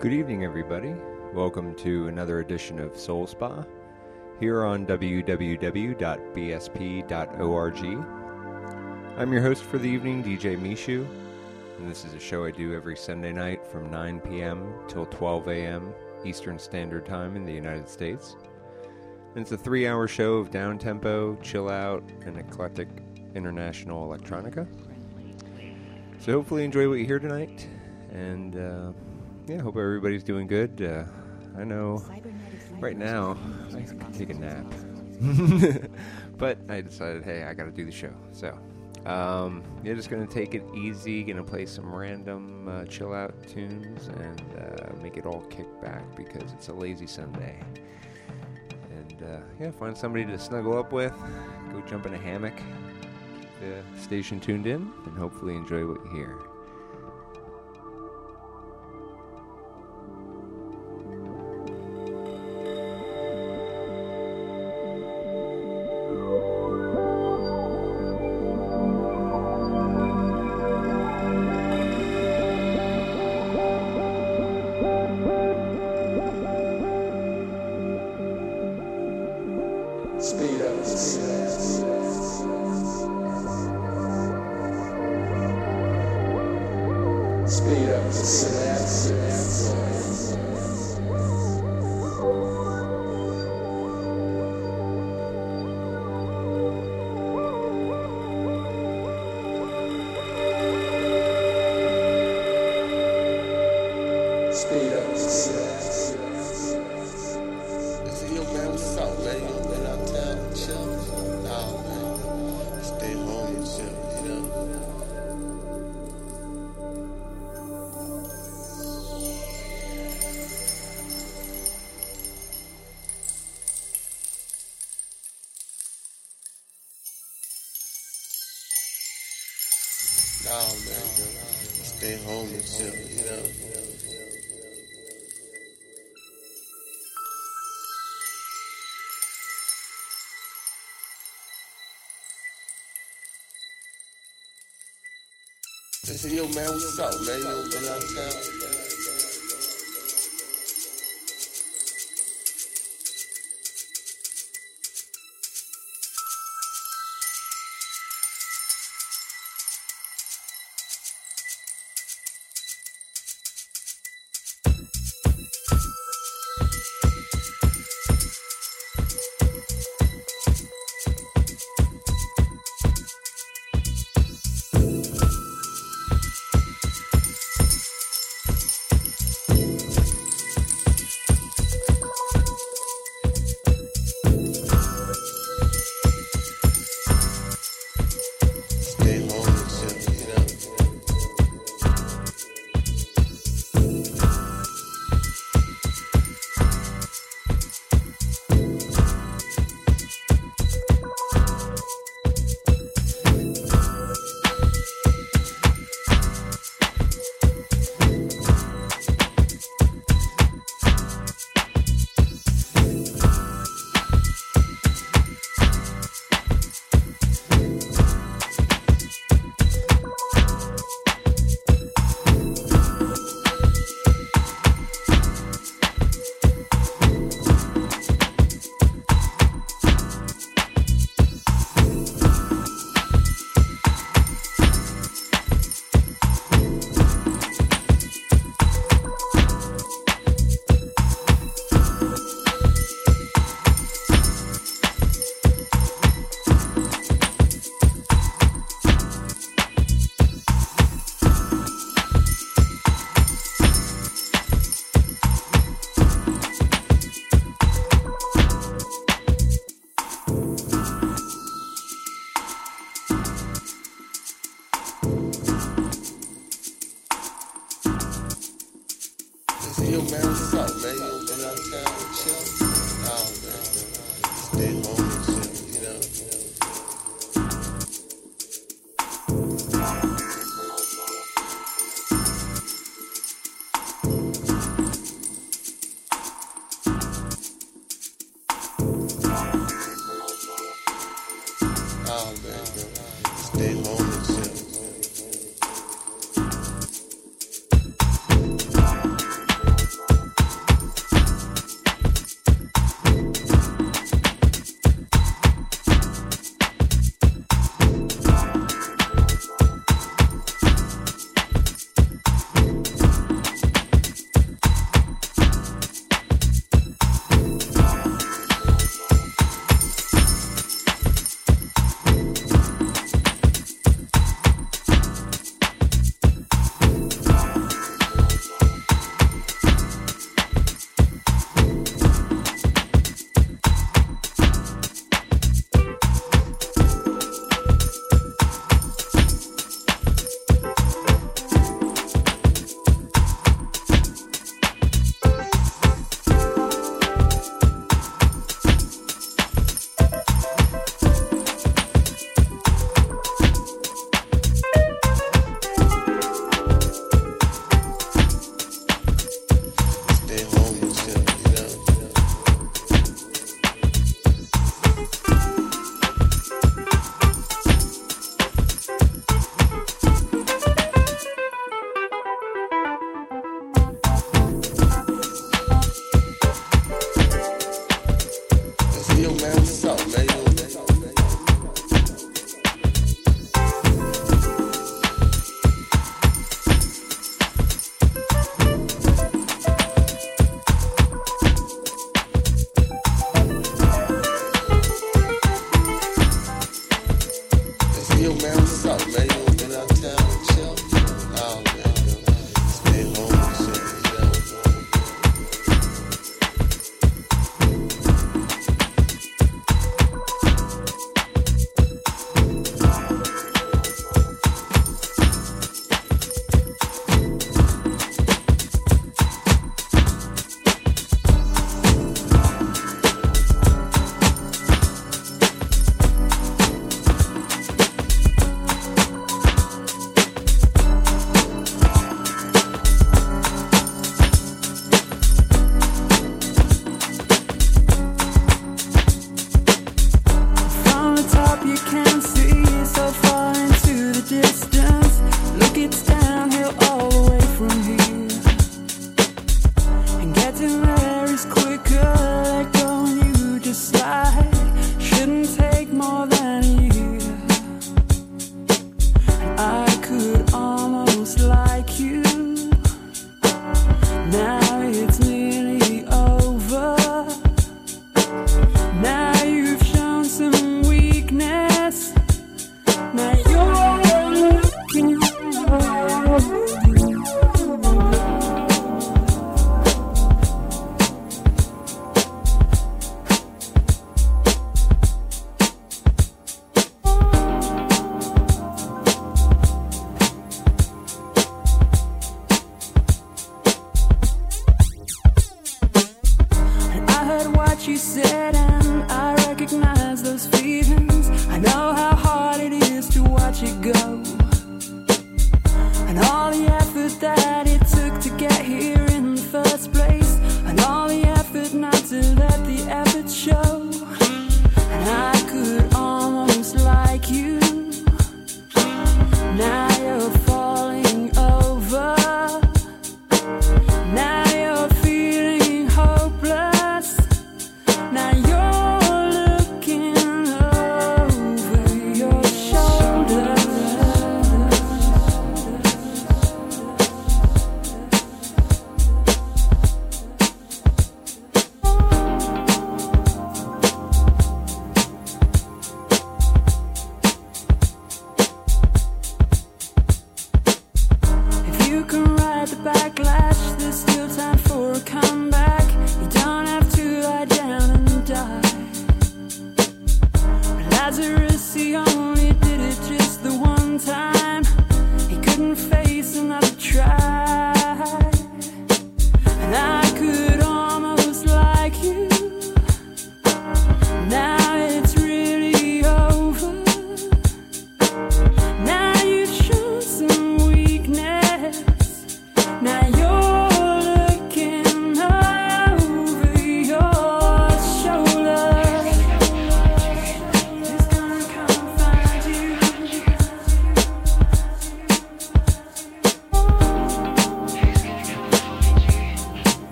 Good evening, everybody. Welcome to another edition of Soul Spa here on www.bsp.org. I'm your host for the evening, DJ Meeshu, and this is a show I do every Sunday night from 9 p.m. till 12 a.m. Eastern Standard Time in the United States. And it's a three hour show of down tempo, chill out, and eclectic international electronica. So hopefully, enjoy what you hear tonight, and uh, yeah, hope everybody's doing good. Uh, I know right now I can take a nap, but I decided, hey, I got to do the show. So, um, yeah, just gonna take it easy. Gonna play some random uh, chill out tunes and uh, make it all kick back because it's a lazy Sunday. And uh, yeah, find somebody to snuggle up with. Go jump in a hammock. Keep the station tuned in, and hopefully enjoy what you hear. Speed seu your man, what's up, man? You know what I'm saying? Yo, man, what's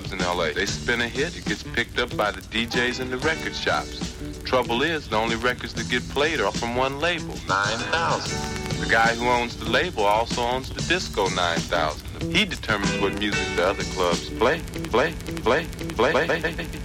clubs in LA. They spin a hit, it gets picked up by the DJs in the record shops. Trouble is, the only records that get played are from one label, 9000. The guy who owns the label also owns the Disco 9000. He determines what music the other clubs play, play, play, play, play.